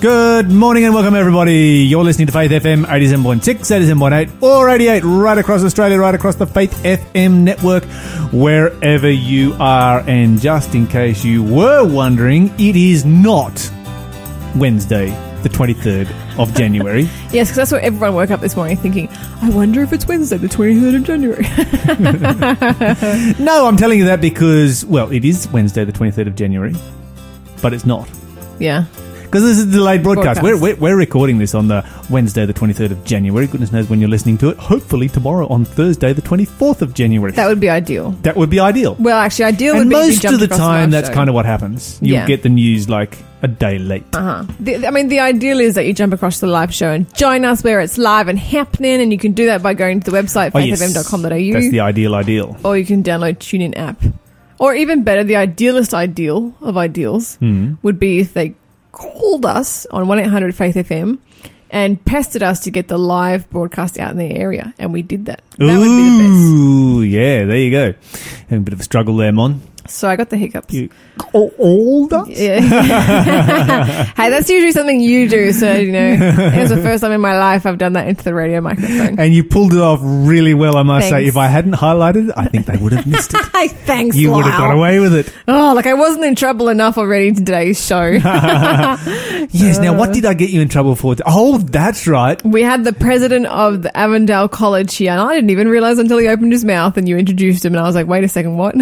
Good morning and welcome everybody. You're listening to Faith FM 87.6, 87.8 or 88 right across Australia, right across the Faith FM network, wherever you are. And just in case you were wondering, it is not Wednesday, the 23rd of January. Yes, because that's what everyone woke up this morning thinking. I wonder if it's Wednesday, the 23rd of January. no, I'm telling you that because, well, it is Wednesday, the 23rd of January, but it's not. yeah. Because this is a delayed broadcast. Broadcast. We're, we're, we're recording this on the Wednesday, the 23rd of January. Goodness knows when you're listening to it. Hopefully tomorrow on Thursday, the 24th of January. That would be ideal. That would be ideal. Well, actually, ideal and would be most of the time, that's kind of what happens. You'll Yeah. get the news like a day late. Uh-huh. The, I mean, the ideal is that you jump across the live show and join us where it's live and happening, and you can do that by going to the website, Oh, yes. That's the ideal ideal. or you can download TuneIn app. Or even better, the idealist ideal of ideals Hmm. would be if they called us on 1-800 Faith FM and pestered us to get the live broadcast out in their area, and we did that. That the. Ooh, yeah, there you go. Having a bit of a struggle there, Mon. So I got the hiccups. You older? Yeah. hey, that's usually something you do. So, you know, it's the first time in my life I've done that into the radio microphone. And you pulled it off really well, I must say. If I hadn't highlighted it, I think they would have missed it. Thanks, You would have got away with it. Oh, like I wasn't in trouble enough already in today's show. Yes. Now, what did I get you in trouble for? Oh, that's right. we had the president of the Avondale College here, and I didn't even realize until he opened his mouth and you introduced him, and I was like, wait a second, what?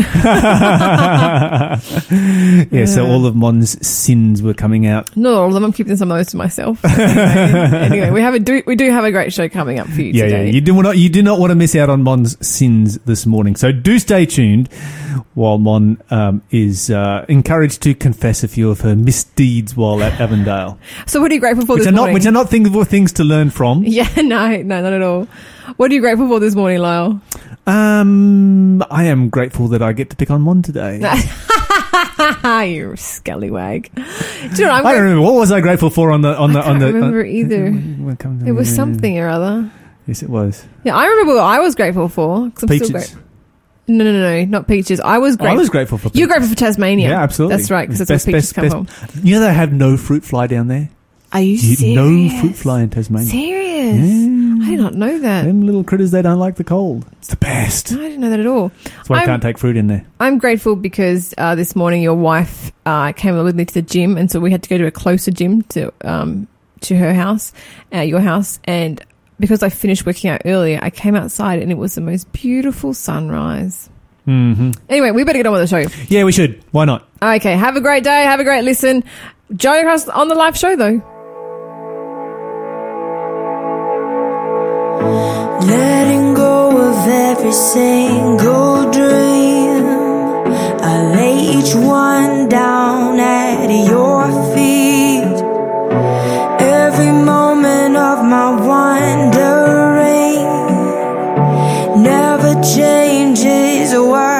Yeah. So all of Mon's sins were coming out. Not all of them. I'm keeping some of those to myself. anyway, we have a do, we do have a great show coming up for you Yeah, yeah. You do not. You do not want to miss out on Mon's sins this morning. So do stay tuned while Mon um, is uh, encouraged to confess a few of her misdeeds while at Avondale, so, what are you grateful for which this are not which are not things things to learn from. yeah, no, no, not at all. What are you grateful for this morning, Lyle? Um, I am grateful that I get to pick on one today. you scallywag. Do you know I'm I don't remember what was I grateful for on the on the I on the. remember on- either. It was something or other. Yes, it was. Yeah, I remember what I was grateful for. 'cause I'm Peaches. still grateful. No, no, no, no, not peaches. I was I grateful. was grateful for. You're grateful for Tasmania. Yeah, absolutely. That's right, because that's Best- where peaches best- come best- from. You know they have no fruit fly down there. Are you You- serious? no fruit fly in Tasmania. Serious? Yeah. I did not know that. Them little critters, they don't like the cold. It's the best. I didn't know that at all. That's why I I'm- can't take fruit in there. I'm grateful because uh, this morning your wife uh, came with me to the gym, and so we had to go to a closer gym to um, to her house, uh, your house, and because I finished working out earlier, I came outside and it was the most beautiful sunrise. hmm Anyway, we better get on with the show. Yeah, we should. Why not? Okay, have a great day, have a great listen. Join us on the live show though. Letting go of every single dream. I lay each one down at your feet. Every moment of my wandering never changes what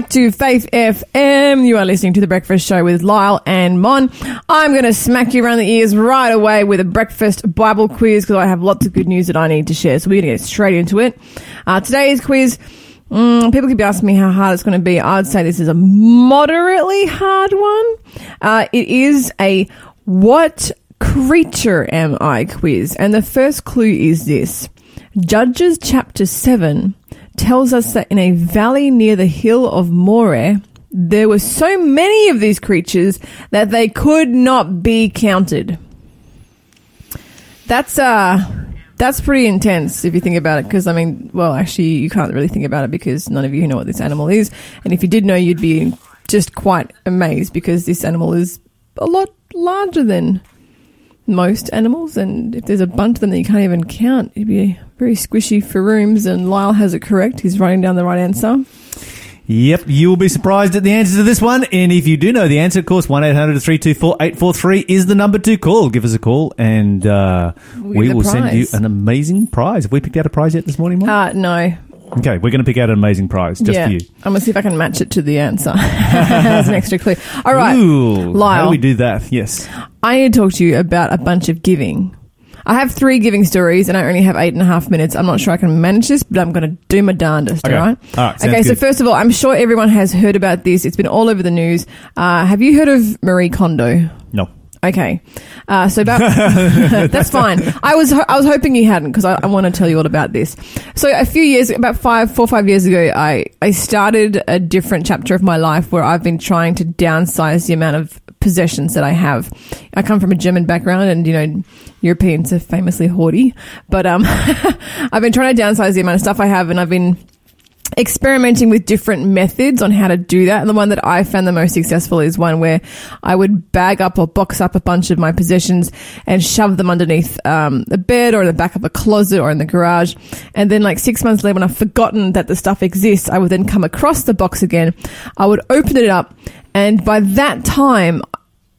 back to Faith FM. You are listening to The Breakfast Show with Lyle and Mon. I'm going to smack you around the ears right away with a breakfast Bible quiz because I have lots of good news that I need to share. So we're going to get straight into it. Uh, today's quiz, mm, people keep asking me how hard it's going to be. I'd say this is a moderately hard one. Uh, it is a what creature am I quiz. And the first clue is this. Judges chapter 7 tells us that in a valley near the hill of Moreh, there were so many of these creatures that they could not be counted. That's uh that's pretty intense if you think about it because I mean, well, actually you can't really think about it because none of you know what this animal is, and if you did know you'd be just quite amazed because this animal is a lot larger than most animals, and if there's a bunch of them that you can't even count, it'd be very squishy for rooms. And Lyle has it correct; he's writing down the right answer. Yep, you will be surprised at the answer to this one. And if you do know the answer, of course, 1 800 324 843 is the number to call. Give us a call and uh, we will send you an amazing prize. Have we picked out a prize yet this morning, Mike? Uh, no. okay, we're going to pick out an amazing prize just yeah. for you. I'm going to see if I can match it to the answer as an extra clue. All right. Ooh, Lyle. How do we do that? Yes. I need to talk to you about a bunch of giving. I have three giving stories and I only have eight and a half minutes. I'm not sure I can manage this, but I'm going to do my darndest, Okay. all right? All right, okay, so first of all, I'm sure everyone has heard about this. It's been all over the news. Uh, have you heard of Marie Kondo? No. Okay, uh, so about that's fine. I was ho- I was hoping you hadn't because I, I want to tell you all about this. So a few years, about five, four, five years ago, I I started a different chapter of my life where I've been trying to downsize the amount of possessions that I have. I come from a German background, and you know Europeans are famously hoardy, but um, I've been trying to downsize the amount of stuff I have, and I've been experimenting with different methods on how to do that. And the one that I found the most successful is one where I would bag up or box up a bunch of my possessions and shove them underneath um, the bed or in the back of a closet or in the garage. And then, like six months later, when I've forgotten that the stuff exists, I would then come across the box again. I would open it up. And by that time,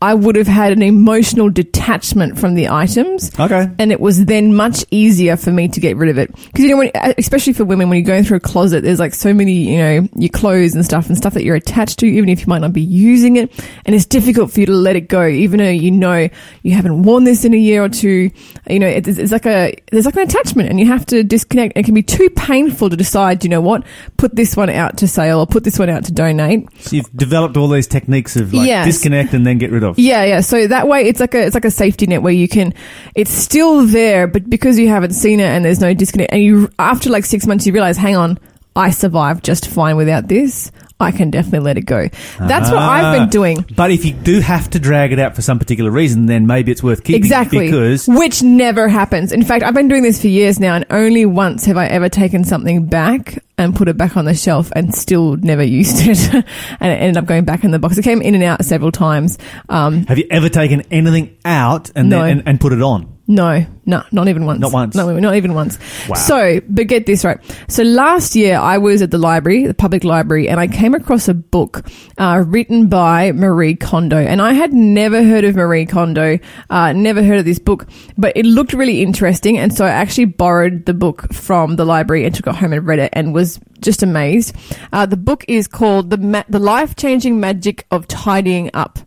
I would have had an emotional detachment from the items Okay. and it was then much easier for me to get rid of it because you know when, uh, especially for women when you're going through a closet there's like so many you know your clothes and stuff and stuff that you're attached to even if you might not be using it and it's difficult for you to let it go even though you know you haven't worn this in a year or two you know it's, it's like a there's like an attachment and you have to disconnect it can be too painful to decide you know what put this one out to sale or put this one out to donate So you've developed all these techniques of like Yes. disconnect and then get rid of. Yeah, yeah. So that way, it's like a it's like a safety net where you can. It's still there, but because you haven't seen it and there's no disconnect, and you after like six months, you realize, hang on, I survived just fine without this. I can definitely let it go. That's what I've been Ah. doing. But if you do have to drag it out for some particular reason, then maybe it's worth keeping. Exactly. Because Which never happens. In fact, I've been doing this for years now, and only once have I ever taken something back and put it back on the shelf and still never used it. and it ended up going back in the box. It came in and out several times. Um, have you ever taken anything out and No. then and, and put it on? No, no, not even once. Not once? No, not even once. Wow. So, but get this right. So last year I was at the library, the public library, and I came across a book uh, written by Marie Kondo. And I had never heard of Marie Kondo, uh, never heard of this book, but it looked really interesting. And so I actually borrowed the book from the library and took it home and read it and was just amazed. Uh, the book is called The, Ma- the Life Changing Magic of Tidying Up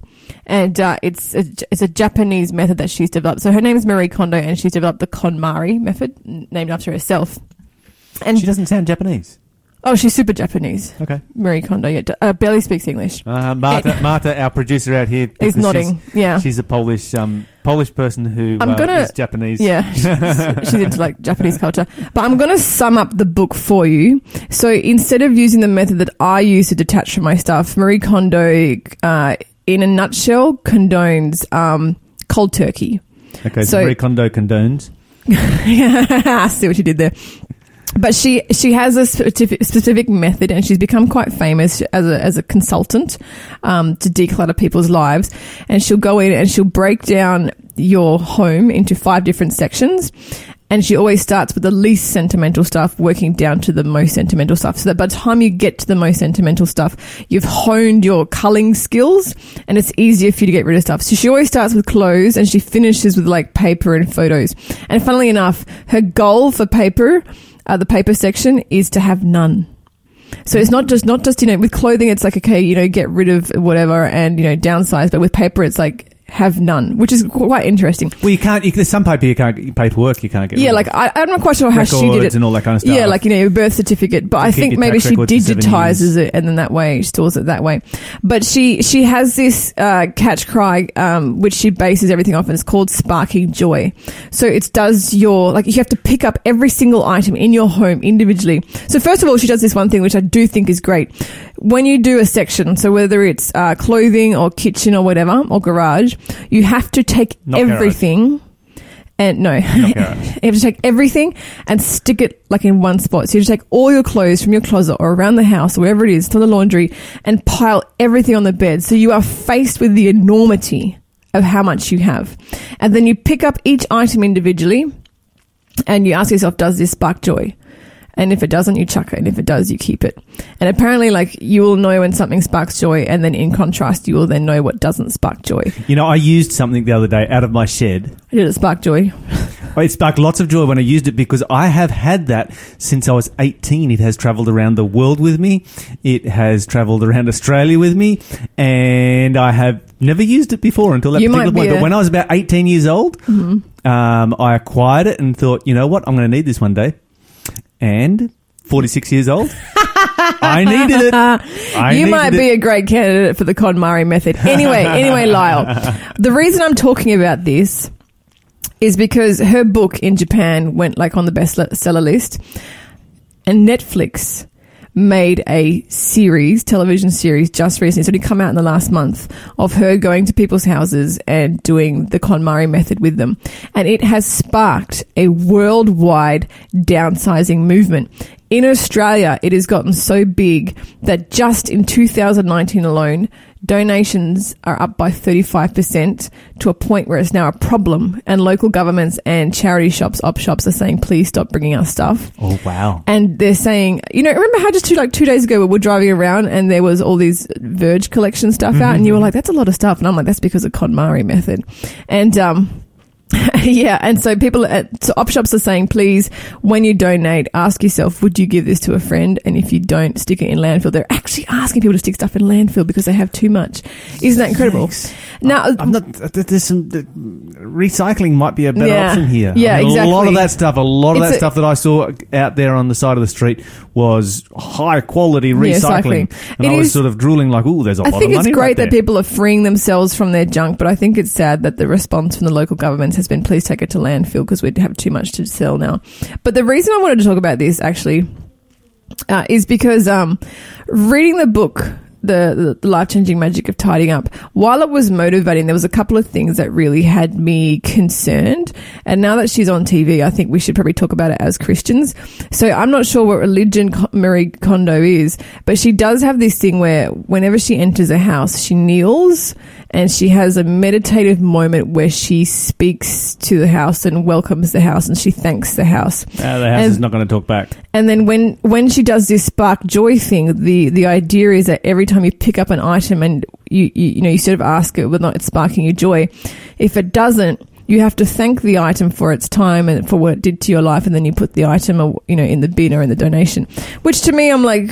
and uh, it's a, it's a Japanese method that she's developed. So her name is Marie Kondo, and she's developed the KonMari method, named after herself. And She doesn't sound Japanese. oh, she's super Japanese, Okay. Marie Kondo. Yeah, uh, barely speaks English. Uh, Marta, Marta, our producer out here, because nodding. Yeah, She's, she's a Polish um, Polish person who I'm uh, gonna- is Japanese. yeah, she's, she's into like Japanese culture. But I'm going to sum up the book for you. So instead of using the method that I use to detach from my stuff, Marie Kondo, uh, in a nutshell, condones um, cold turkey. Okay. So, Marie Kondo condones. I see what you did there. But she she has a specific, specific method, and she's become quite famous as a as a consultant um, to declutter people's lives. And she'll go in and she'll break down your home into five different sections. And she always starts with the least sentimental stuff, working down to the most sentimental stuff. So that by the time you get to the most sentimental stuff, you've honed your culling skills and it's easier for you to get rid of stuff. So she always starts with clothes and she finishes with like paper and photos. And funnily enough, her goal for paper, uh, the paper section is to have none. So it's not just not just you know with clothing it's like okay you know get rid of whatever and you know downsize, but with paper it's like have none, which is quite interesting. Well, you can't. You, there's some paper you can't paperwork you can't get. Yeah, like. I, I'm not quite sure how she did it. and all that kind of stuff. Yeah, like you know, your birth certificate. But I think maybe she records for seven digitizes it, and then that way she stores it that way. But she she has this uh, catch cry, um, which she bases everything off, and it's called sparking joy. So it does your like you have to pick up every single item in your home individually. So first of all, she does this one thing which I do think is great. When you do a section, so whether it's uh, clothing or kitchen or whatever or garage, you have to take Not garage. everything. And no, you have to take everything and stick it like in one spot. So you have to take all your clothes from your closet or around the house or wherever it is to the laundry and pile everything on the bed. So you are faced with the enormity of how much you have. And then you pick up each item individually and you ask yourself, does this spark joy? And if it doesn't, you chuck it. And if it does, you keep it. And apparently, like, you will know when something sparks joy. And then in contrast, you will then know what doesn't spark joy. you know, I used something the other day out of my shed. Did it spark joy? It sparked lots of joy when I used it because I have had that since I was 18. It has traveled around the world with me. It has traveled around Australia with me. And I have never used it before until that You particular point. a- But when I was about 18 years old, um, I acquired it and thought, you know what? I'm going to need this one day. And 46 years old, I needed it. I you needed might it. be a great candidate for the KonMari method. Anyway, anyway, Lyle, the reason I'm talking about this is because her book in Japan went like on the bestseller list, and Netflix made a series, television series, just recently. It's only come out in the last month of her going to people's houses and doing the KonMari method with them, and it has sparked a worldwide downsizing movement. In Australia, it has gotten so big that just in 2019 alone, donations are up by 35% to a point where it's now a problem. And local governments and charity shops, op shops are saying, please stop bringing us stuff. Oh, wow. And they're saying, you know, remember how just two, like two days ago we were driving around and there was all these Verge collection stuff out and you were like, that's a lot of stuff. And I'm like, that's because of KonMari method. And, um, yeah, and so people at so op shops are saying, please, when you donate, ask yourself, would you give this to a friend? And if you don't, stick it in landfill. They're actually asking people to stick stuff in landfill because they have too much. Isn't that incredible? Thanks. Now, I'm not. There's some uh, recycling might be a better Yeah. option here. Yeah, I mean, A lot of that stuff, a lot of It's that a- stuff that I saw out there on the side of the street was high quality recycling, recycling. and It I was is- sort of drooling like, "Ooh, there's a I lot of money." I think it's great right that people are freeing themselves from their junk, but I think it's sad that the response from the local governments has been please take it to landfill because we'd have too much to sell now. But the reason I wanted to talk about this actually uh, is because um, reading the book. The, the life changing magic of tidying up. While it was motivating, there was a couple of things that really had me concerned. And now that she's on TV, I think we should probably talk about it as Christians. So I'm not sure what religion Marie Kondo is, but she does have this thing where whenever she enters a house, she kneels and she has a meditative moment where she speaks to the house and welcomes the house and she thanks the house. Uh, the house And- is not going to talk back. And then when when she does this spark joy thing, the the idea is that every time you pick up an item and you you, you know you sort of ask it whether or not it's sparking you joy, if it doesn't. You have to thank the item for its time and for what it did to your life, and then you put the item, uh, you know, in the bin or in the donation. Which to me, I'm like,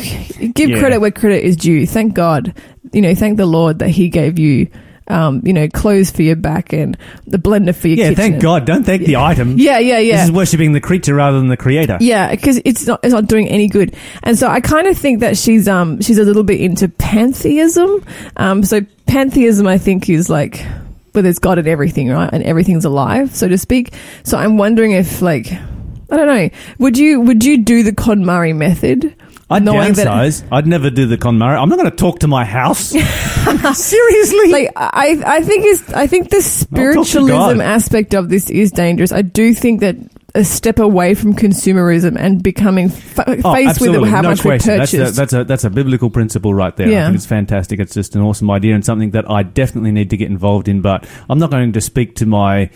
give Yeah. credit where credit is due. Thank God, you know, thank the Lord that He gave you, um, you know, clothes for your back and the blender for your Yeah, kitchen. thank God. Don't thank the item. Yeah, yeah, yeah. This is worshipping the creature rather than the creator. Yeah, because it's not it's not doing any good, and so I kind of think that she's um she's a little bit into pantheism. Um, so pantheism, I think, is like where there's God in everything, right, and everything's alive, so to speak. So I'm wondering if like I don't know, would you would you do the KonMari method? I'd knowing that- I'd never do the KonMari. I'm not going to talk to my house. Seriously. like I, I think is I think the spiritualism aspect of this is dangerous. I do think that a step away from consumerism and becoming fa- Oh, faced with absolutely. how no much we question. That's a, that's a that's a biblical principle right there. I Yeah. think it's fantastic. It's just an awesome idea and something that I definitely need to get involved in. But I'm not going to speak to my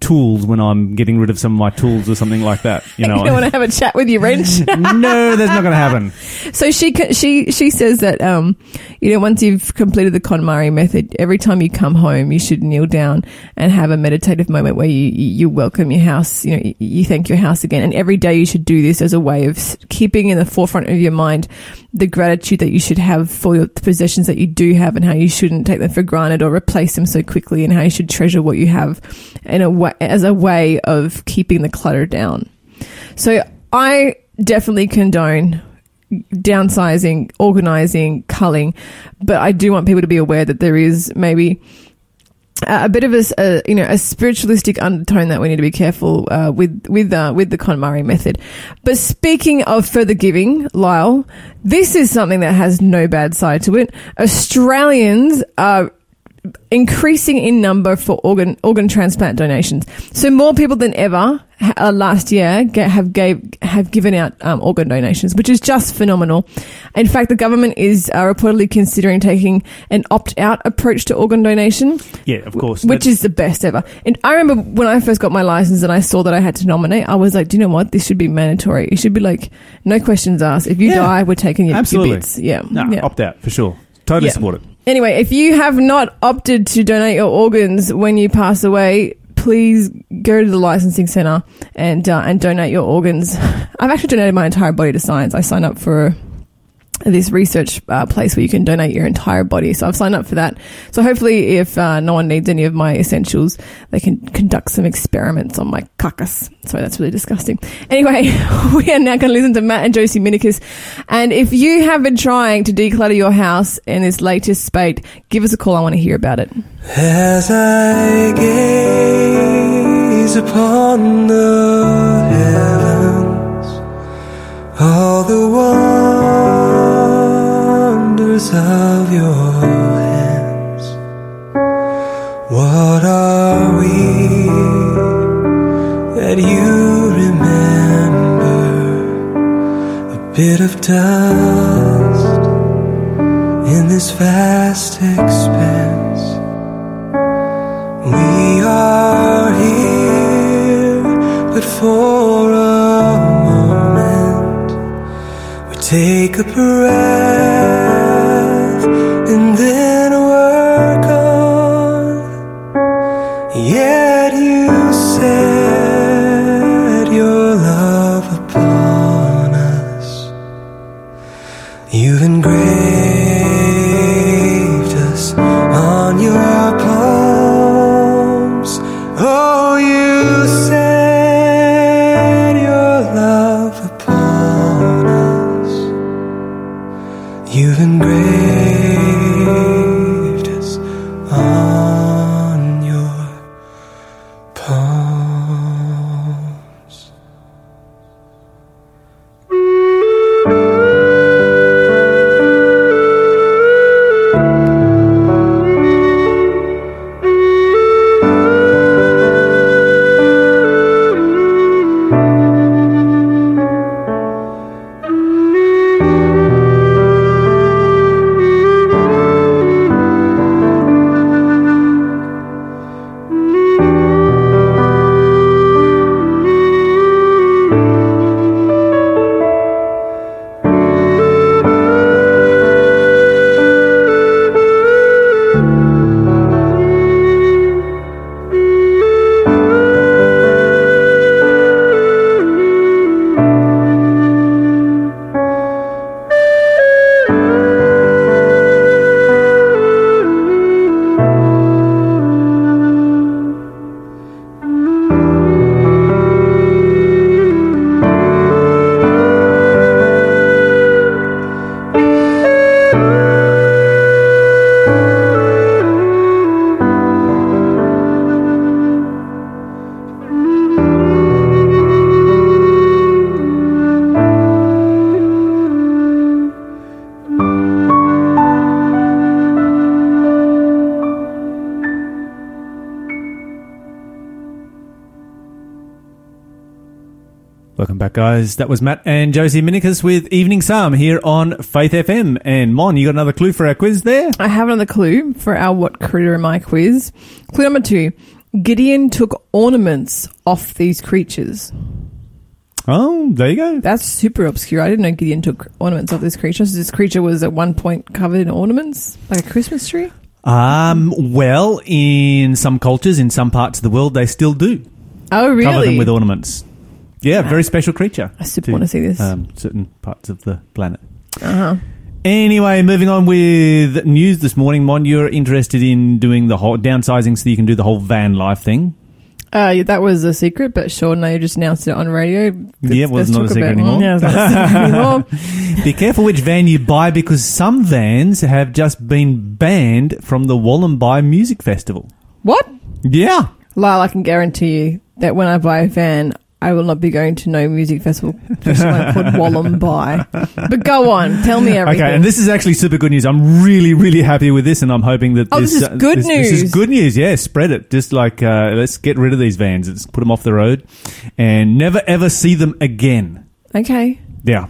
tools when I'm getting rid of some of my tools or something like that. You know, you don't want to have a chat with your wrench. no, that's not going to happen. so she she she says that um you know once you've completed the KonMari method, every time you come home, you should kneel down and have a meditative moment where you you you welcome your house. You know, you you thank your house again. And every day you should do this as a way of keeping in the forefront of your mind the gratitude that you should have for your possessions that you do have and how you shouldn't take them for granted or replace them so quickly and how you should treasure what you have in a way, as a way of keeping the clutter down. So I definitely condone downsizing, organizing, culling, but I do want people to be aware that there is maybe a bit of a, a, you know a spiritualistic undertone that we need to be careful uh, with with uh, with the KonMari method. But speaking of further giving, Lyle, this is something that has no bad side to it. Australians are increasing in number for organ organ transplant donations. So more people than ever uh, last year have gave have given out um, organ donations, which is just phenomenal. In fact, the government is uh, reportedly considering taking an opt out approach to organ donation, Yeah, of course. which is the best ever. And I remember when I first got my license and I saw that I had to nominate, I was like, do you know what? This should be mandatory. It should be like no questions asked. If you Yeah. die, we're taking your, your Absolutely. bits. Yeah, no, yeah. opt out for sure. Totally Yeah. support it. Anyway, if you have not opted to donate your organs when you pass away, please go to the licensing center and uh, and donate your organs. I've actually donated my entire body to science. I signed up for this research uh, place where you can donate your entire body. So I've signed up for that. So hopefully, if uh, no one needs any of my essentials, they can conduct some experiments on my carcass. Sorry, that's really disgusting. Anyway, we are now going to listen to Matt and Josie Minikus. And if you have been trying to declutter your house in this latest spate, give us a call. I want to hear about it. As I gaze upon the heavens, all the of your hands, what are we that you remember? A bit of dust in this vast expanse. We are here, but for a moment, we take a breath Back, guys. That was Matt and Josie Minikus with Evening Psalm here on Faith FM. And Mon, you got another clue for our quiz there? I have another clue for our What Critter Am I quiz. Clue number two Gideon took ornaments off these creatures. Oh, there you go. That's super obscure. I didn't know Gideon took ornaments off this creature. So this creature was at one point covered in ornaments, like a Christmas tree. Um, well, in some cultures, in some parts of the world, they still do Oh, really? cover them with ornaments. Yeah, very special creature. I super want to see this. Um, certain parts of the planet. uh huh. Anyway, moving on with news this morning. Mon, you're interested in doing the whole downsizing so you can do the whole van life thing. Uh, yeah, that was a secret, but Sean now you just announced it on radio. Yeah, it was not a secret anymore. Yeah, it's not a secret anymore. Be careful which van you buy because some vans have just been banned from the Wollombi Music Festival. What? Yeah. Lyle, I can guarantee you that when I buy a van, I will not be going to no music festival. Just one called Wollombi. But go on, tell me everything. Okay, and this is actually super good news. I'm really, really happy with this, and I'm hoping that Oh, this is uh, good this, This news. is good news. Yeah, spread it. Just like uh, let's get rid of these vans. Let's put them off the road, and never ever see them again. okay. Yeah.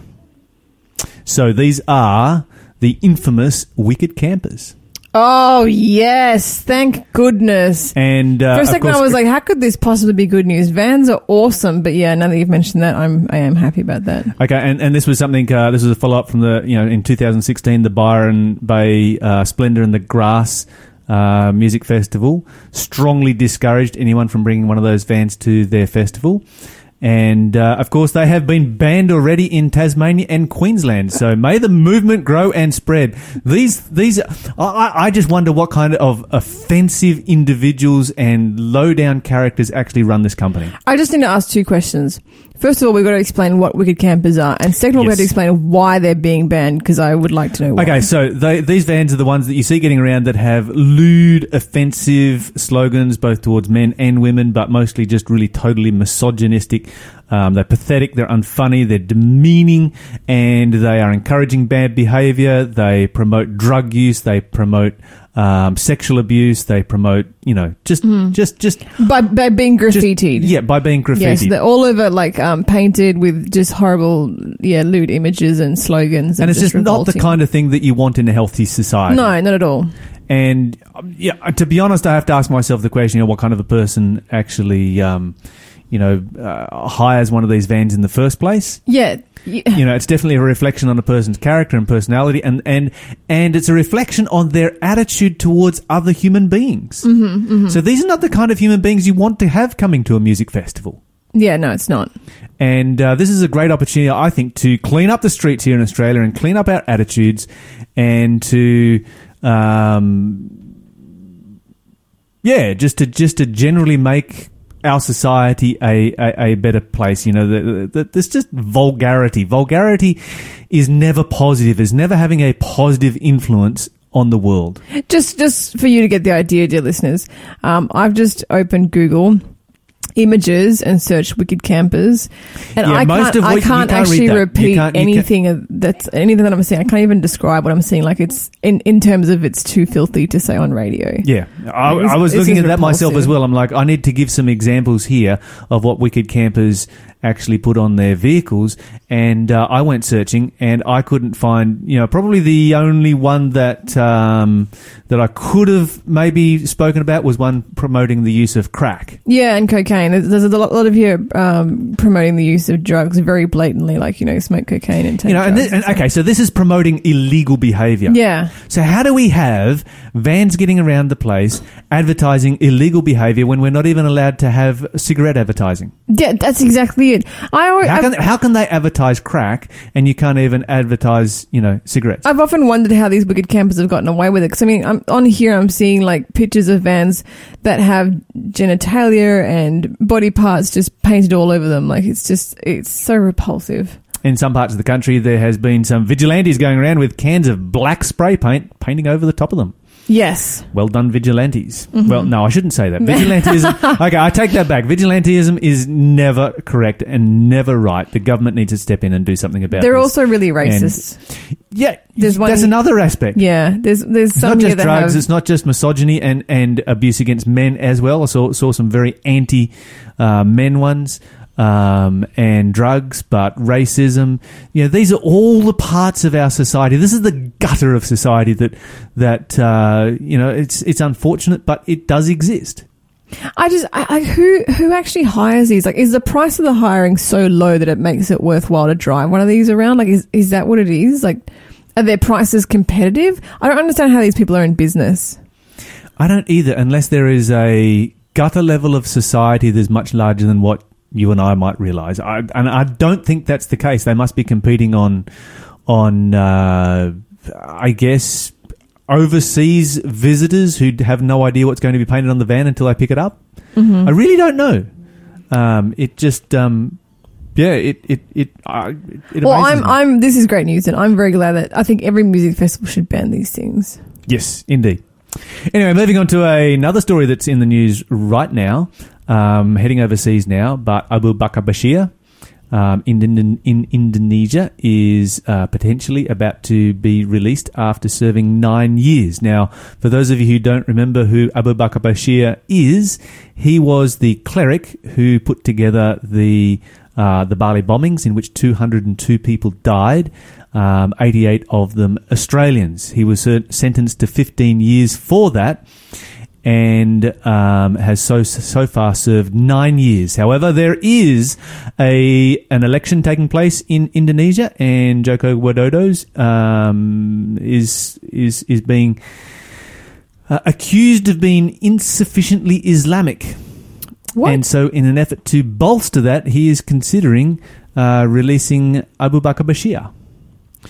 So these are the infamous wicked campers, Oh yes, thank goodness. and uh, For a second, course- I was like, "How could this possibly be good news?" Vans are awesome, but yeah, now that you've mentioned that, I'm I am happy about that. Okay, and, and this was something. Uh, this was a follow up from the you know in 2016 the Byron Bay uh, Splendour in the Grass uh, Music Festival strongly discouraged anyone from bringing one of those vans to their festival. And uh, of course, they have been banned already in Tasmania and Queensland. So may the movement grow and spread. These, these, I- I, I just wonder what kind of offensive individuals and low down characters actually run this company. I just need to ask two questions. First of all, we've got to explain what wicked campers are, and second of all, we've got to explain why they're being banned because I would like to know. Why. Okay, so they, these vans are the ones that you see getting around that have lewd, offensive slogans both towards men and women, but mostly just really totally misogynistic. Um, they're pathetic, they're unfunny, they're demeaning, and they are encouraging bad behavior. They promote drug use, they promote um, sexual abuse, they promote, you know, just, just, just, by by being just graffitied. yeah, by being graffiti. Yes, they're all over like um, painted with just horrible, yeah, lewd images and slogans, and, and it's just, not the kind of thing that you want in a healthy society. No, not at all. And um, yeah, to be honest, I have to ask myself the question: you know, what kind of a person actually, um, you know, uh, hires one of these vans in the first place? Yeah, You know, it's definitely a reflection on a person's character and personality, and and and it's a reflection on their attitude towards other human beings. Mm-hmm, So these are not the kind of human beings you want to have coming to a music festival. yeah. No, it's not. And uh, this is a great opportunity, I think, to clean up the streets here in Australia and clean up our attitudes and to, um, yeah, just to just to generally make our society a, a, a better place. You know, the, the, the, there's just vulgarity. Vulgarity is never positive. Is never having a positive influence on the world. Just, just for you to get the idea, dear listeners, um, I've just opened Google images and search wicked campers, and Yeah, I can't, I can't can't actually. Repeat can't- anything that's anything that I'm seeing. I can't even describe what I'm seeing. Like it's in in terms of it's too filthy to say on radio. Yeah, I, It's- I was looking is at that myself as well. I'm like, I need to give some examples here of what wicked campers actually put on their vehicles, and uh, I went searching, and I couldn't find. You know, probably the only one that um, that I could have maybe spoken about was one promoting the use of crack. Yeah, and cocaine. There's, there's a lot, lot of here um, promoting the use of drugs very blatantly, like you know, smoke cocaine and take You know, and, drugs thi- and okay, so this is promoting illegal behaviour. Yeah, So how do we have vans getting around the place advertising illegal behaviour when we're not even allowed to have cigarette advertising? yeah, that's exactly it. I always, How I've, can how can they advertise crack and you can't even advertise you know cigarettes? I've often wondered how these wicked campers have gotten away with it. Because I mean, I'm on here. I'm seeing like pictures of vans that have genitalia and body parts just painted all over them. Like it's just, it's so repulsive. In some parts of the country, there has been some vigilantes going around with cans of black spray paint painting over the top of them. Yes, Well done, vigilantes. Mm-hmm. Well, no, I shouldn't say that. Vigilantism. okay, I take that back. Vigilantism is never correct and never right. The government needs to step in and do something about. It. They're this. also really racist. yeah. There's one- that's another aspect. yeah, there's there's It's not just drugs. have It's not just misogyny and, and abuse against men as well. I saw saw some very anti uh, men ones um, and drugs, but racism. You know, these are all the parts of our society. This is the gutter of society that that uh, you know. It's it's unfortunate, but it does exist. I just, I, I, who who actually hires these? Like, is the price of the hiring so low that it makes it worthwhile to drive one of these around? Like, is is that what it is? Like, are their prices competitive? I don't understand how these people are in business. I don't either, unless there is a gutter level of society that's much larger than what you and I might realise. I, and I don't think that's the case. They must be competing on on uh, I guess overseas visitors who have no idea what's going to be painted on the van until they pick it up. Mm-hmm. I really don't know. Um, it just um, yeah, it it it. Uh, it Well, I'm me. I'm. This is great news, and I'm very glad that I think every music festival should ban these things. Yes, indeed. Anyway, moving on to another story that's in the news right now, um, heading overseas now, but Abu Bakr Bashir um, in, in, in Indonesia is uh, potentially about to be released after serving nine years. Now, for those of you who don't remember who Abu Bakr Bashir is, he was the cleric who put together the uh, the Bali bombings, in which 202 people died, um, 88 of them Australians. He was sentenced to 15 years for that, and um, has so so far served nine years. However, there is a an election taking place in Indonesia, and Joko Widodo's um, is is is being uh, accused of being insufficiently Islamic. What? And so, in an effort to bolster that, he is considering uh, releasing Abu Bakr Bashir.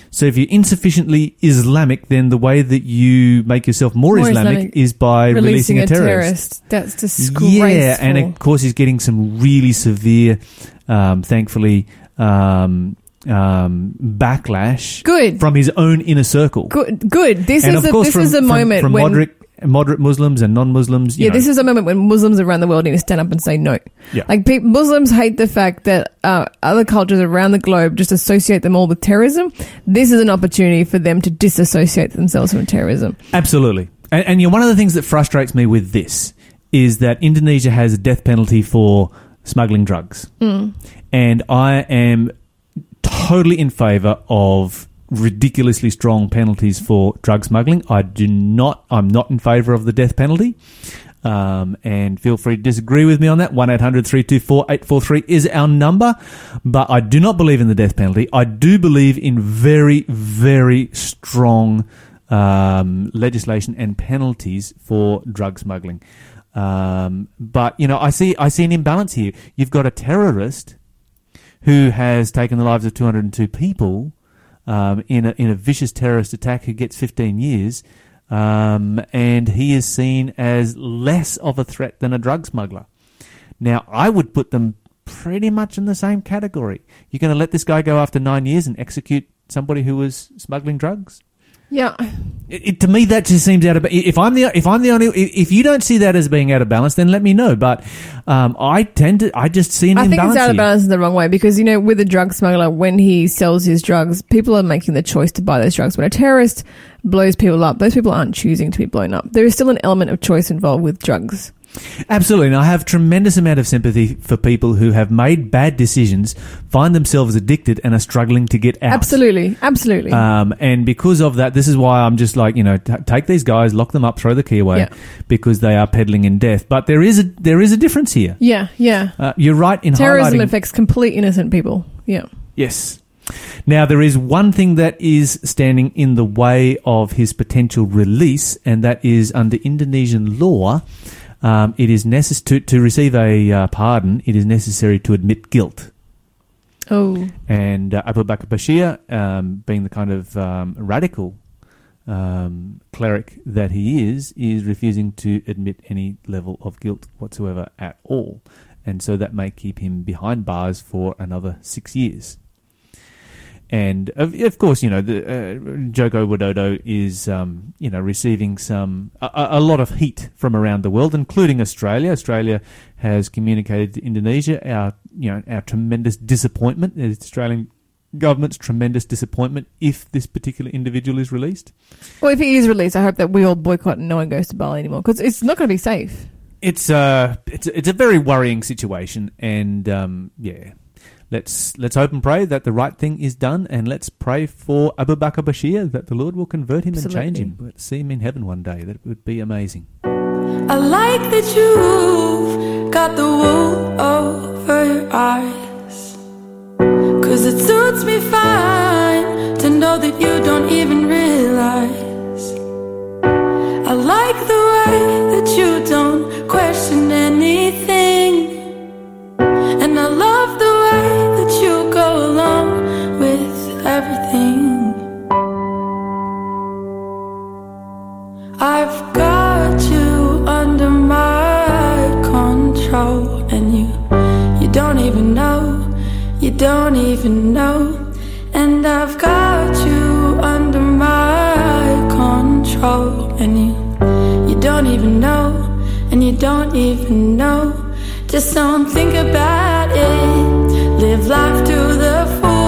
So, if you're insufficiently Islamic, then the way that you make yourself more, More Islamic, Islamic. is by releasing, a terrorist. That's disgraceful. Yeah, and of course, he's getting some really severe, um, thankfully, um, um, backlash good. from his own inner circle. Good. Good. This and is a, this from, is a from- moment from when moderate, moderate Muslims and non-Muslims. yeah, know. this is a moment when Muslims around the world need to stand up and say no. Yeah. Like pe- Muslims hate the fact that uh, other cultures around the globe just associate them all with terrorism. This is an opportunity for them to disassociate themselves from terrorism. Absolutely. And, and you know, one of the things that frustrates me with this is that Indonesia has a death penalty for smuggling drugs. And I am totally in favor of ridiculously strong penalties for drug smuggling. I do not, I'm not in favor of the death penalty. Um, and feel free to disagree with me on that. 1 800 324 843 is our number. But I do not believe in the death penalty. I do believe in very, very strong um, legislation and penalties for drug smuggling. Um, but you know, I see I see an imbalance here. You've got a terrorist who has taken the lives of 202 people um, in a in a vicious terrorist attack who gets 15 years, um, and he is seen as less of a threat than a drug smuggler. Now, I would put them pretty much in the same category. You're going to let this guy go after nine years and execute somebody who was smuggling drugs? Yeah. It, it, to me, that just seems out of. If I'm the if I'm the only if you don't see that as being out of balance, then let me know. But um, I tend to I just see an I think it's out of balance in the wrong way because, you know, with a drug smuggler, when he sells his drugs, people are making the choice to buy those drugs. When a terrorist blows people up, those people aren't choosing to be blown up. There is still an element of choice involved with drugs. Absolutely, and I have tremendous amount of sympathy for people who have made bad decisions, find themselves addicted, and are struggling to get out. Absolutely. Absolutely. Um, and because of that, this is why I'm just like you know, t- take these guys, lock them up, throw the key away, Yeah. because they are peddling in death. But there is a there is a difference here. yeah. Yeah. Uh, you're right in Terrorism affects complete innocent people. Yeah. Yes. Now, there is one thing that is standing in the way of his potential release, and that is under Indonesian law, um, it is necessary to, to receive a uh, pardon, it is necessary to admit guilt. Oh. And uh, Abu Bakr Bashir, um, being the kind of um, radical um, cleric that he is, is refusing to admit any level of guilt whatsoever at all. And so that may keep him behind bars for another six years. And of, of course, you know, the, uh, Joko Widodo is, um, you know, receiving some a, a a lot of heat from around the world, including Australia. Australia has communicated to Indonesia our, you know, our tremendous disappointment, the Australian government's tremendous disappointment if this particular individual is released. Well, if he is released, I hope that we all boycott and no one goes to Bali anymore because it's not going to be safe. It's uh it's it's a very worrying situation, and um, yeah, let's let's hope and pray that the right thing is done, and let's pray for Abu Bakr Bashir that the Lord will convert him and change him. We'll see him in heaven one day. That would be amazing. I like that you've got the wool over your eyes. Cause it suits me fine to know that you don't even realize. I like the way that you don't question anything. I've got you under my control, and you, you don't even know, you don't even know. And I've got you under my control, and you, you don't even know, and you don't even know. Just don't think about it, live life to the full.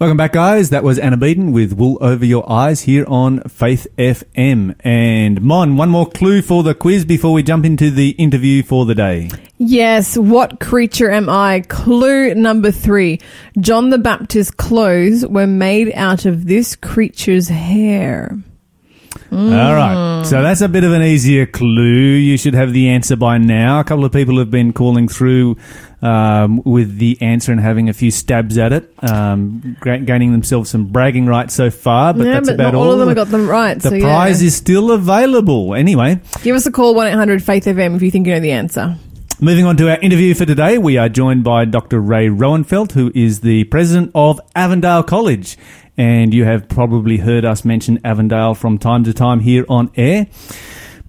Welcome back, guys. That was Anna Beaton with Wool Over Your Eyes here on Faith FM. And Mon, one more clue for the quiz before we jump into the interview for the day. Yes, what creature am I? Clue number three. John the Baptist's clothes were made out of this creature's hair. Mm. All right. So that's a bit of an easier clue. You should have the answer by now. A couple of people have been calling through um, with the answer and having a few stabs at it, um, gra- gaining themselves some bragging rights so far. But yeah, that's but about all. All of them have got them right. The so prize yeah. is still available. Anyway, give us a call one eight hundred Faith FM if you think you know the answer. Moving on to our interview for today, we are joined by Dr. Ray Roennfeldt, who is the president of Avondale College. And you have probably heard us mention Avondale from time to time here on air.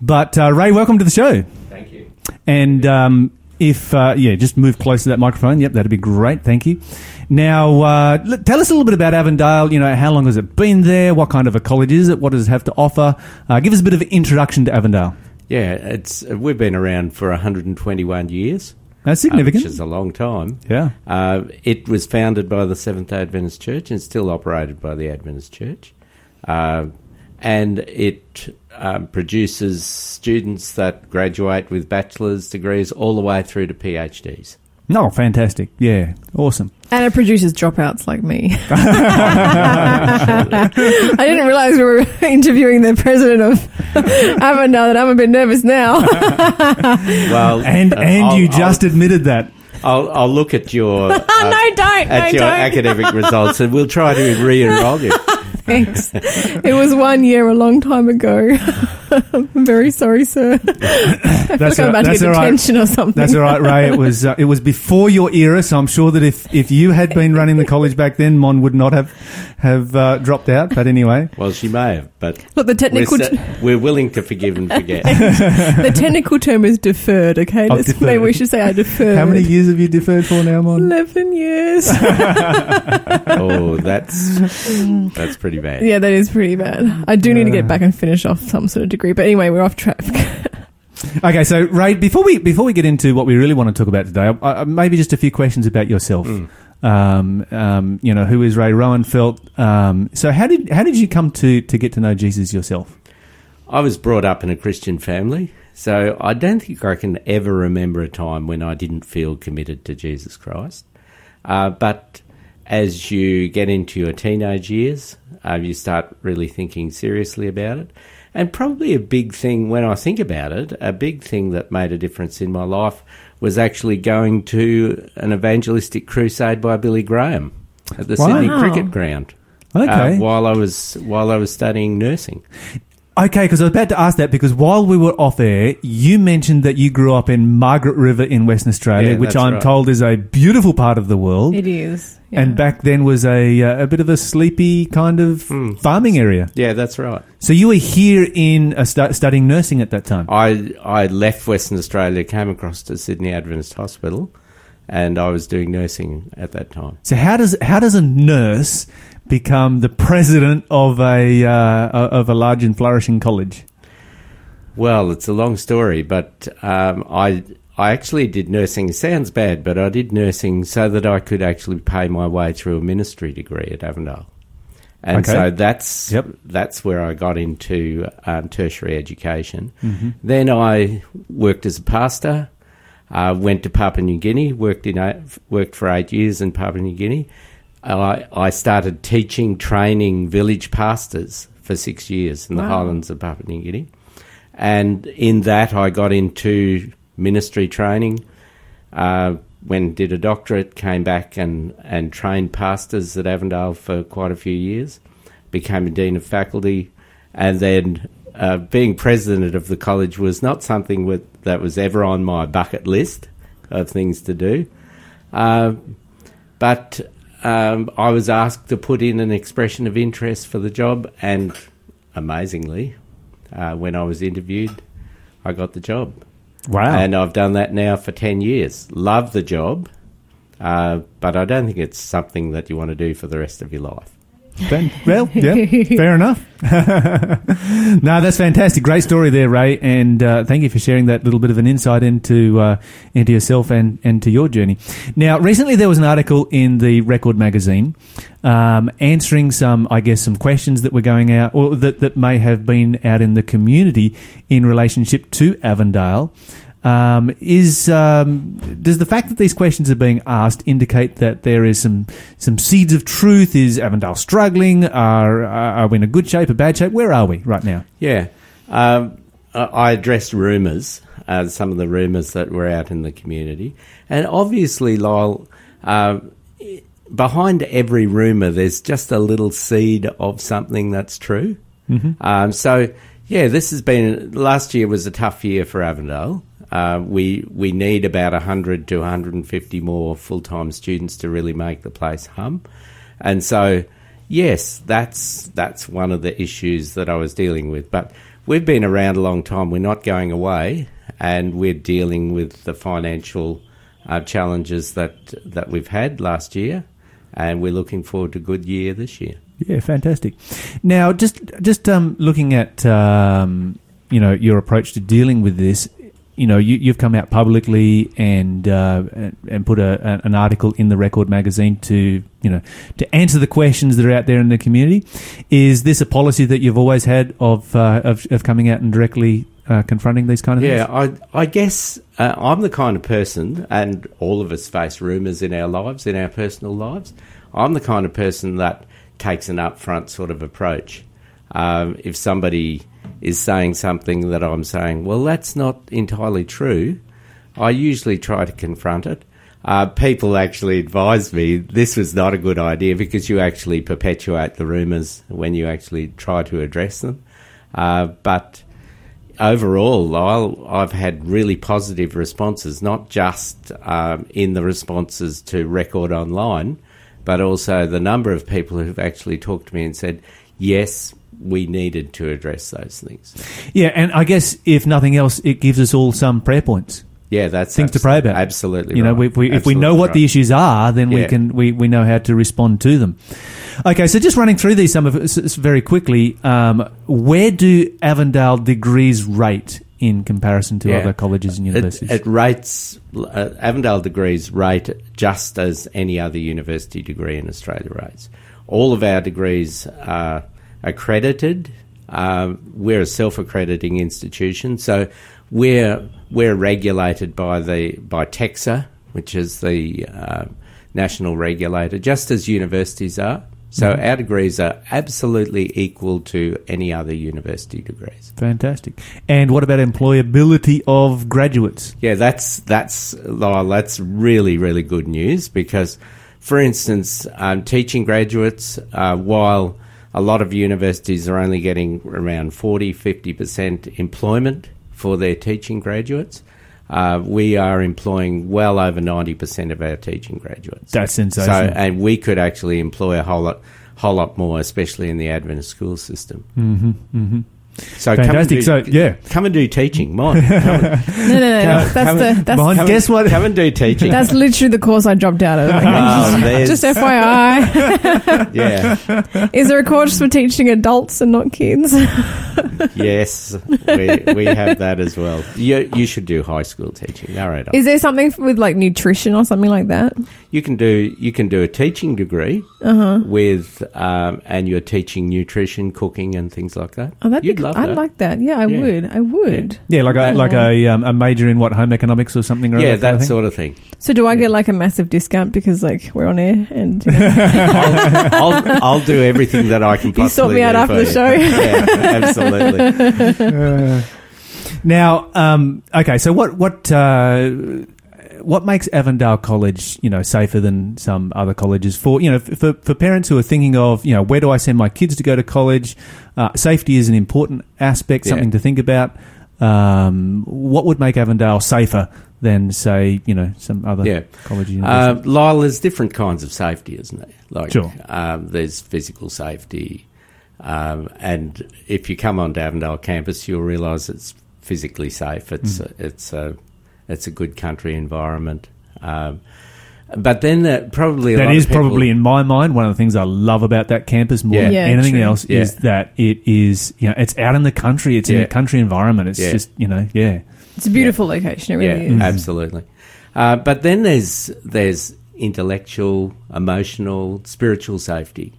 But uh, Ray, welcome to the show. Thank you. And um, if, uh, yeah, just move close to that microphone. Yep, that'd be great. Thank you. Now, uh, l- tell us a little bit about Avondale. You know, how long has it been there? What kind of a college is it? What does it have to offer? Uh, give us a bit of an introduction to Avondale. Yeah, it's uh, we've been around for 121 years, That's uh, significant. which is a long time. yeah. Uh, it was founded by the Seventh Day Adventist Church and still operated by the Adventist Church, uh, and it um, produces students that graduate with bachelor's degrees all the way through to PhDs. No, fantastic. Yeah, awesome. And it produces dropouts like me. I didn't realize we were interviewing the president of Avondale that I'm a bit nervous now. Well, And uh, and I'll- you just admitted that. I'll, I'll, I'll look at your uh, no, don't. No, at your don't. academic results and we'll try to re-enroll you. Thanks. It was one year a long time ago. I'm very sorry, sir. I feel That's like I'm all- about to get all right. detention or something. That's all right, Ray. It was uh, it was before your era, so I'm sure that if, if you had been running the college back then, Mon would not have have uh, dropped out. But anyway, Well, she may have, but Look, the we're, technical sa- we're willing to forgive and forget. the technical term is deferred. Okay, Oh, deferred. maybe we should say I deferred. how many years have you deferred for now, Mon? Eleven years. oh, that's that's pretty bad. yeah, that is pretty bad. I do need to get back and finish off some sort of degree. But anyway, we're off track. Okay, so Ray, before we before we get into what we really want to talk about today, uh, maybe just a few questions about yourself. Um, um, you know, who is Ray Roennfeldt? Um, so how did how did you come to to get to know Jesus yourself? I was brought up in a Christian family, so I don't think I can ever remember a time when I didn't feel committed to Jesus Christ. Uh, but as you get into your teenage years, uh, you start really thinking seriously about it. And probably a big thing, when I think about it, a big thing that made a difference in my life was actually going to an evangelistic crusade by Billy Graham at the Wow. Sydney Cricket Ground. Okay. Uh, while I was while I was studying nursing. Okay, because I was about to ask that because while we were off air, you mentioned that you grew up in Margaret River in Western Australia, Yeah, which I'm right. told is a beautiful part of the world. it is. And back then was a uh, a bit of a sleepy kind of Hmm. farming area. Yeah, that's right. So you were here in uh, stu- studying nursing at that time. I I left Western Australia, came across to Sydney Adventist Hospital, and I was doing nursing at that time. So how does how does a nurse become the president of a uh, of a large and flourishing college? Well, it's a long story, but um, I I actually did nursing. It sounds bad, but I did nursing so that I could actually pay my way through a ministry degree at Avondale. And Okay. so that's Yep. that's where I got into um, tertiary education. Mm-hmm. Then I worked as a pastor. Uh, went to Papua New Guinea. Worked in eight, worked for eight years in Papua New Guinea. I, I started teaching, training village pastors for six years in the highlands of Papua New Guinea. And in that, I got into ministry training. Uh, when did a doctorate, came back and, and trained pastors at Avondale for quite a few years. Became a dean of faculty, and then uh, being president of the college was not something with, that was ever on my bucket list of things to do. Uh, but um, I was asked to put in an expression of interest for the job, and amazingly, uh, when I was interviewed, I got the job. Wow. And I've done that now for 10 years. Love the job, uh, but I don't think it's something that you want to do for the rest of your life. Ben, well, yeah, fair enough. no, that's fantastic. Great story there, Ray, and uh, thank you for sharing that little bit of an insight into uh, into yourself and, and to your journey. Now, recently there was an article in the Record magazine um, answering some, I guess, some questions that were going out or that, that may have been out in the community in relationship to Avondale. Um, is um, does the fact that these questions are being asked indicate that there is some some seeds of truth? Is Avondale struggling? Are are we in a good shape, a bad shape? Where are we right now? Yeah. Um, I addressed rumours, uh, some of the rumours that were out in the community. And obviously, Lyle, uh, behind every rumour, there's just a little seed of something that's true. Um, so, yeah, this has been, last year was a tough year for Avondale. Uh, we we need about 100 to 150 more full time students to really make the place hum, and so yes, that's that's one of the issues that I was dealing with. But we've been around a long time. We're not going away, and we're dealing with the financial uh, challenges that that we've had last year, and we're looking forward to a good year this year. Yeah, fantastic. Now, just just um, looking at um, you know your approach to dealing with this, you know you, you've come out publicly and uh, and- put a- an article in the Record magazine to you know to answer the questions that are out there in the community. Is this a policy that you've always had of uh, of, of coming out and directly uh, confronting these kind of Yeah, things? Yeah, I, I guess uh, I'm the kind of person, and all of us face rumours in our lives, in our personal lives. I'm the kind of person that takes an upfront sort of approach. Um, if somebody is saying something that I'm saying, well, that's not entirely true, I usually try to confront it. Uh, people actually advise me this was not a good idea because you actually perpetuate the rumours when you actually try to address them. Uh, but overall, I'll, I've had really positive responses, not just um, in the responses to Record Online, but also the number of people who've actually talked to me and said, yes, we needed to address those things. Yeah, and I guess if nothing else, it gives us all some prayer points. Yeah, that's Things to pray about. Absolutely, You know, right. if we, if we know what the issues are, then we can we, we know how to respond to them. Okay, so just running through these some of very quickly. Um, where do Avondale degrees rate in comparison to Yeah. other colleges and It, universities? it rates uh, Avondale degrees rate just as any other university degree in Australia rates. All of our degrees are accredited. Um, we're a self-accrediting institution, so we're we're regulated by the by TEQSA, which is the uh, national regulator, just as universities are. So our degrees are absolutely equal to any other university degrees. Fantastic. And what about employability of graduates? Yeah, that's that's Lyle, that's really really good news because, for instance, um, teaching graduates, uh, while a lot of universities are only getting around 40 50 percent employment for their teaching graduates, uh, we are employing well over ninety percent of our teaching graduates. That's so, and we could actually employ a whole lot, whole lot more, especially in the Adventist school system. Mm-hmm, mm-hmm. So Fantastic. Come and So, do, yeah. come and do teaching, Mine. Come and- No, no, no. That's, that's come the that's Behind- Come guess what? Come and do teaching. that's literally the course I dropped out of. Oh, there's- Just FYI, yeah, is there a course for teaching adults and not kids? yes, we, we have that as well. You you should do high school teaching. All right, Is there something with like nutrition or something like that? you can do you can do a teaching degree Uh-huh. with um, and you're teaching nutrition, cooking, and things like that. Oh, that'd You'd be. Love I'd that. like that. Yeah, I Yeah. would. I would. Yeah, like a like a um, a major in what home economics or something. Or yeah, that kind of thing? sort of thing. So do I get like a massive discount because like we're on air and you know, I'll, I'll, I'll do everything that I can possibly you sort me out do after for the you. show? Yeah, absolutely. Now, um, okay, so what what uh, what makes Avondale College, you know, safer than some other colleges for you know for for parents who are thinking of you know where do I send my kids to go to college? Uh, safety is an important aspect, Yeah. something to think about. Um, what would make Avondale safer than say you know some other Yeah. colleges? Uh. Lyle, there's different kinds of safety, isn't there? Like, Sure. um, there's physical safety, um, and if you come onto Avondale campus, you'll realise it's physically safe. It's Mm. a, it's a it's a good country environment. Um, but then uh, probably a That lot is of people- probably in my mind one of the things I love about that campus more Yeah. than Yeah, anything true. else Yeah. is that it is you know it's out in the country, it's in a country environment. It's Yeah. just you know yeah. it's a beautiful location. It really yeah, is. absolutely. Uh, but then there's there's intellectual, emotional, spiritual safety,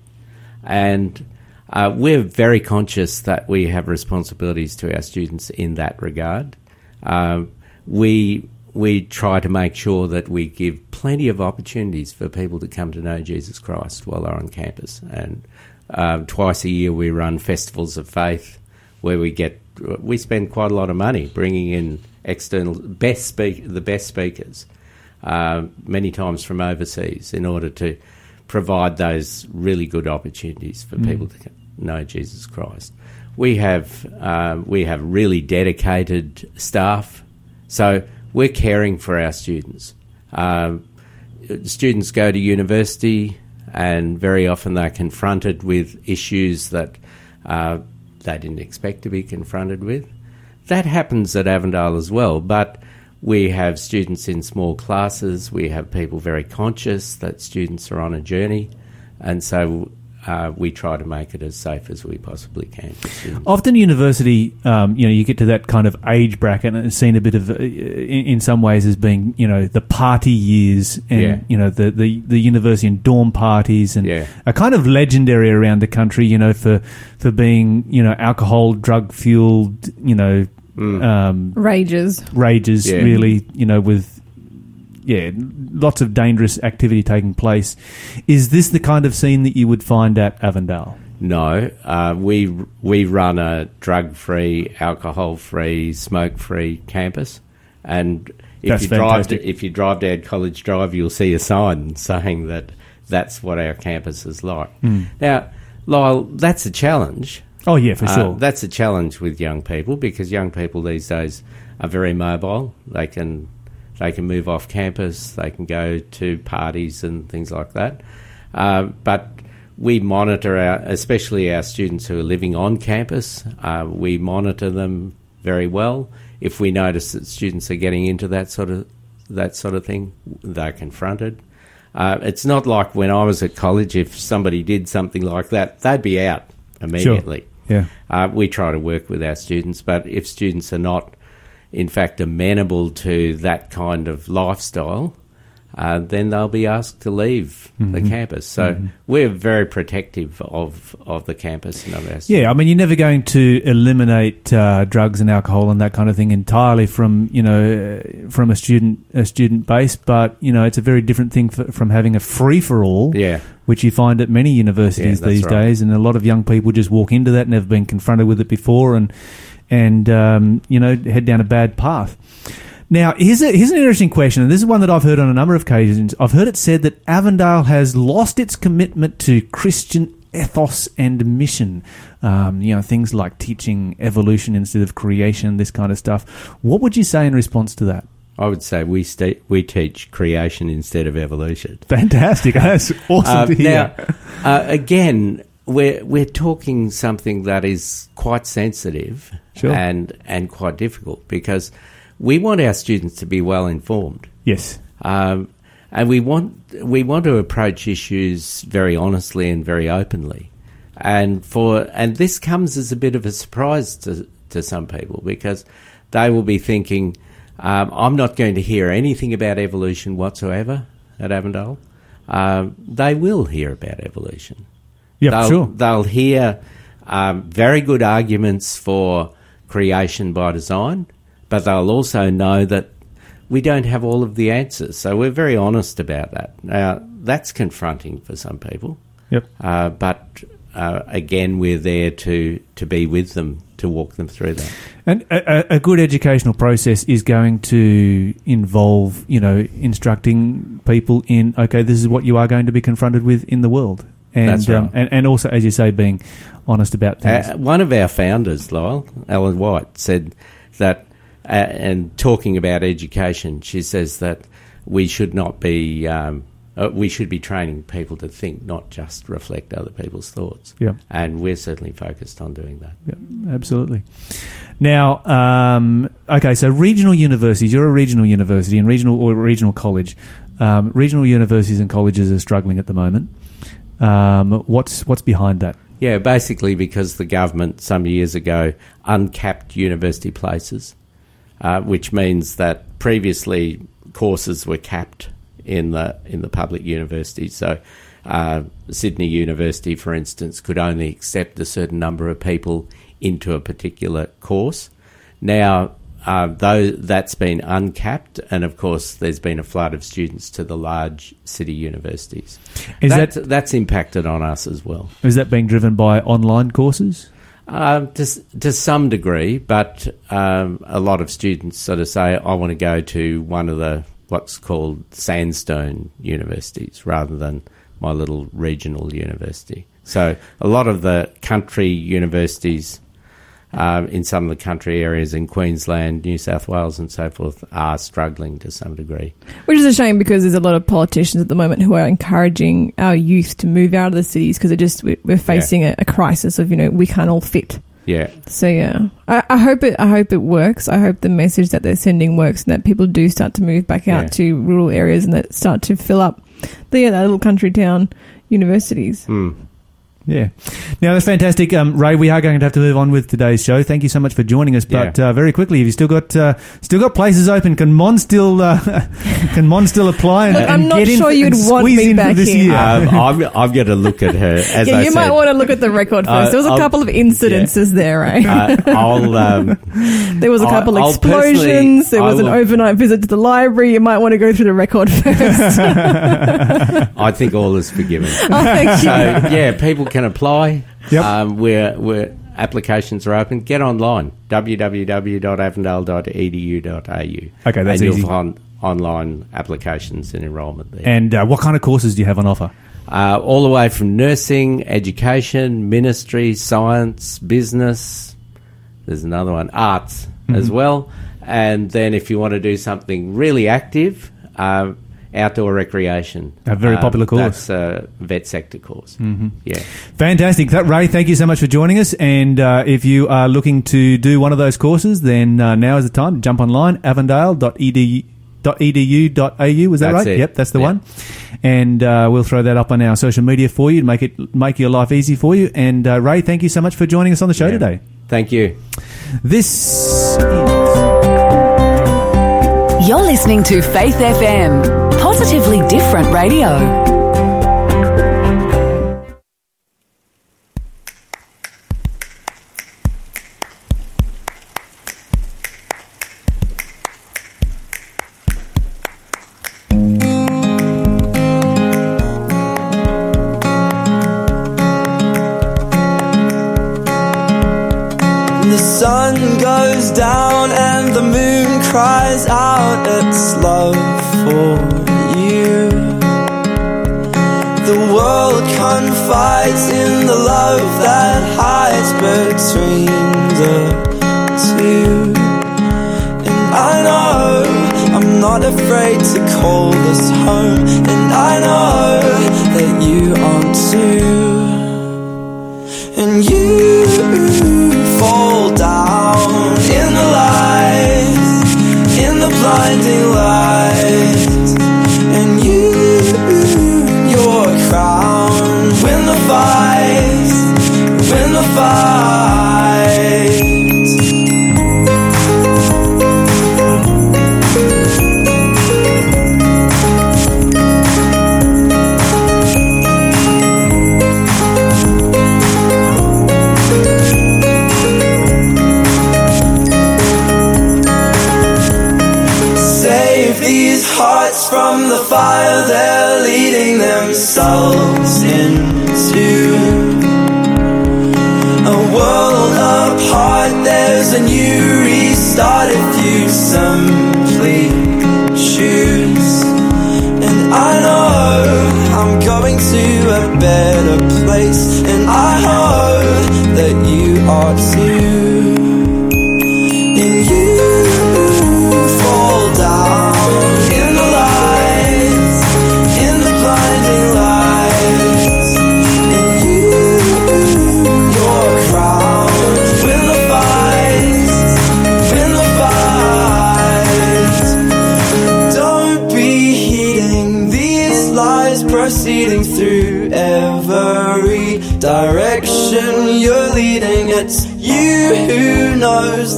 and uh, we're very conscious that we have responsibilities to our students in that regard. Um, we we try to make sure that we give plenty of opportunities for people to come to know Jesus Christ while they're on campus, and um, twice a year we run festivals of faith where we get we spend quite a lot of money bringing in external best speak the best speakers uh, many times from overseas in order to provide those really good opportunities for people to know Jesus Christ. We have uh, we have really dedicated staff, So we're caring for our students. Um, students go to university, and very often they're confronted with issues that uh, they didn't expect to be confronted with. That happens at Avondale as well, but we have students in small classes. We have people very conscious that students are on a journey, and so uh, we try to make it as safe as we possibly can. Often, university, um, you know, you get to that kind of age bracket, and it's seen a bit of, uh, in, in some ways, as being, you know, the party years, and Yeah. you know, the, the the university and dorm parties, and Yeah. are kind of legendary around the country, you know, for for being, you know, alcohol, drug fueled, you know, um, Rages. rages, Yeah. really, you know, with yeah, lots of dangerous activity taking place. Is this the kind of scene that you would find at Avondale? No, uh, we we run a drug-free, alcohol-free, smoke-free campus, and if That's you drive if you drive down College Drive, you'll see a sign saying that that's what our campus is like. Hmm. Now, Lyle, that's a challenge. Oh yeah, for Uh, sure. that's a challenge with young people because young people these days are very mobile. They can they can move off campus. They can go to parties and things like that. Uh, but we monitor our, especially our students who are living on campus. Uh, we monitor them very well. If we notice that students are getting into that sort of that sort of thing, they're confronted. Uh, it's not like when I was at college. If somebody did something like that, they'd be out immediately. yeah. Uh, we try to work with our students, but if students are not, in fact, amenable to that kind of lifestyle, uh, then they'll be asked to leave the Mm-hmm. campus. So we're very protective of, of the campus and of our students. Yeah, I mean, you're never going to eliminate uh, drugs and alcohol and that kind of thing entirely from you know uh, from a student a student base, but you know it's a very different thing f from having a free for all, Yeah. which you find at many universities Yeah, these right. days, and a lot of young people just walk into that, never been confronted with it before, and and um, you know head down a bad path. Now, here's, a, here's an interesting question, and this is one that I've heard on a number of occasions. I've heard it said that Avondale has lost its commitment to Christian ethos and mission. Um, you know, things like teaching evolution instead of creation, this kind of stuff. What would you say in response to that? I would say we sta- we teach creation instead of evolution. Fantastic. That's awesome Uh, to hear. now, uh, again, we're we're talking something that is quite sensitive Sure. and and quite difficult because we want our students to be well informed, yes. um, and we want we want to approach issues very honestly and very openly, and for and this comes as a bit of a surprise to to some people because they will be thinking, um, I'm not going to hear anything about evolution whatsoever at Avondale. Um, they will hear about evolution. Yeah, they'll, sure. They'll hear um, very good arguments for creation by design, but they'll also know that we don't have all of the answers. So we're very honest about that. Now, that's confronting for some people, Yep. uh, but uh, again, we're there to, to be with them, to walk them through that. And a, a- a good educational process is going to involve, you know, instructing people in, okay, this is what you are going to be confronted with in the world. And, That's right. um, and, and also, as you say, being honest about things. Uh, one of our founders, Lyle, Ellen White, said that, uh, and talking about education, she says that we should not be, um, uh, we should be training people to think, not just reflect other people's thoughts. Yeah. And we're certainly focused on doing that. Yeah, absolutely. Now, um, okay, so regional universities. You're a regional university and regional or regional college. Um, regional universities and colleges are struggling at the moment. Um, what's what's behind that? Yeah, basically because the government some years ago uncapped university places, uh, which means that previously courses were capped in the in the public universities. So uh, Sydney University, for instance, could only accept a certain number of people into a particular course. Now, uh, though that's been uncapped, and of course, there's been a flood of students to the large city universities. Is That's- that that's impacted on us as well. is that being driven by online courses? Um, to, to some degree, but um, a lot of students sort of say, I want to go to one of the what's called sandstone universities rather than my little regional university. So a lot of the country universities um, in some of the country areas in Queensland, New South Wales, and so forth, are struggling to some degree. Which is a shame because there's a lot of politicians at the moment who are encouraging our youth to move out of the cities because just we- we're facing a, a crisis of you know we can't all fit. Yeah, So yeah, I, I hope it. I hope it works. I hope the message that they're sending works, and that people do start to move back out Yeah. to rural areas and that start to fill up the yeah, that little country town universities. mm. Yeah. Now that's fantastic, um, Ray. We are going to have to move on with today's show. Thank you so much for joining us. But Yeah. uh, very quickly, have you still got uh, still got places open? Can Mon still uh, can Mon still apply? And, Look, I'm and not get in sure for- you'd want me back this here. year? um, I've, I've got to look at her. As yeah, I you said, might want to look at the record first. Uh, there was a I'll- couple of incidences there, right? uh, I'll. Um, there was a couple I'll explosions. There was I an overnight visit to the library. You might want to go through the record first. I think all is forgiven. oh, thank you. so yeah, people can apply. Yep. Um, where where applications are open, get online www.avondale.edu.au. Okay, that's and easy. You'll find online applications and enrolment there. And uh, what kind of courses do you have on offer? uh, all the way from nursing, education, ministry, science, business. There's another one, arts as Mm-hmm. well. And then if you want to do something really active, uh, outdoor recreation. A very Uh, popular course. That's a vet sector course. Mm-hmm. Yeah. Fantastic. That, Ray, thank you so much for joining us. And uh, if you are looking to do one of those courses, then uh, now is the time to jump online, avondale.edu. .edu.au was that That's right? it. Yep, that's the one. And uh, we'll throw that up on our social media for you to make it make your life easy for you. And uh, Ray, thank you so much for joining us on the show Yeah. today. Thank you. This You're listening to Faith FM, positively different radio. The sun goes down and the moon cries out its love for you. The world confides in the love that hides between the two. And I know I'm not afraid to call this home. And I know that you aren't too. And you fall down in the light, in the blinding light. Themselves into. A world apart, there's a new restart if you simply choose. And I know I'm going to a better place, and I hope that you are too.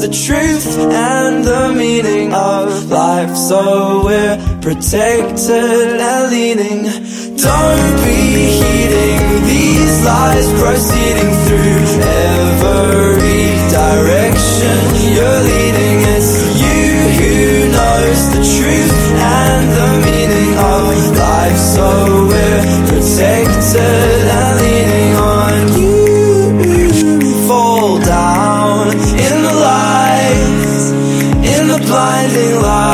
The truth and the meaning of life. So we're protected and leading. Don't be heeding these lies proceeding through every direction you're leading. It's you who knows the truth and the meaning of life. So we're protected blinding light,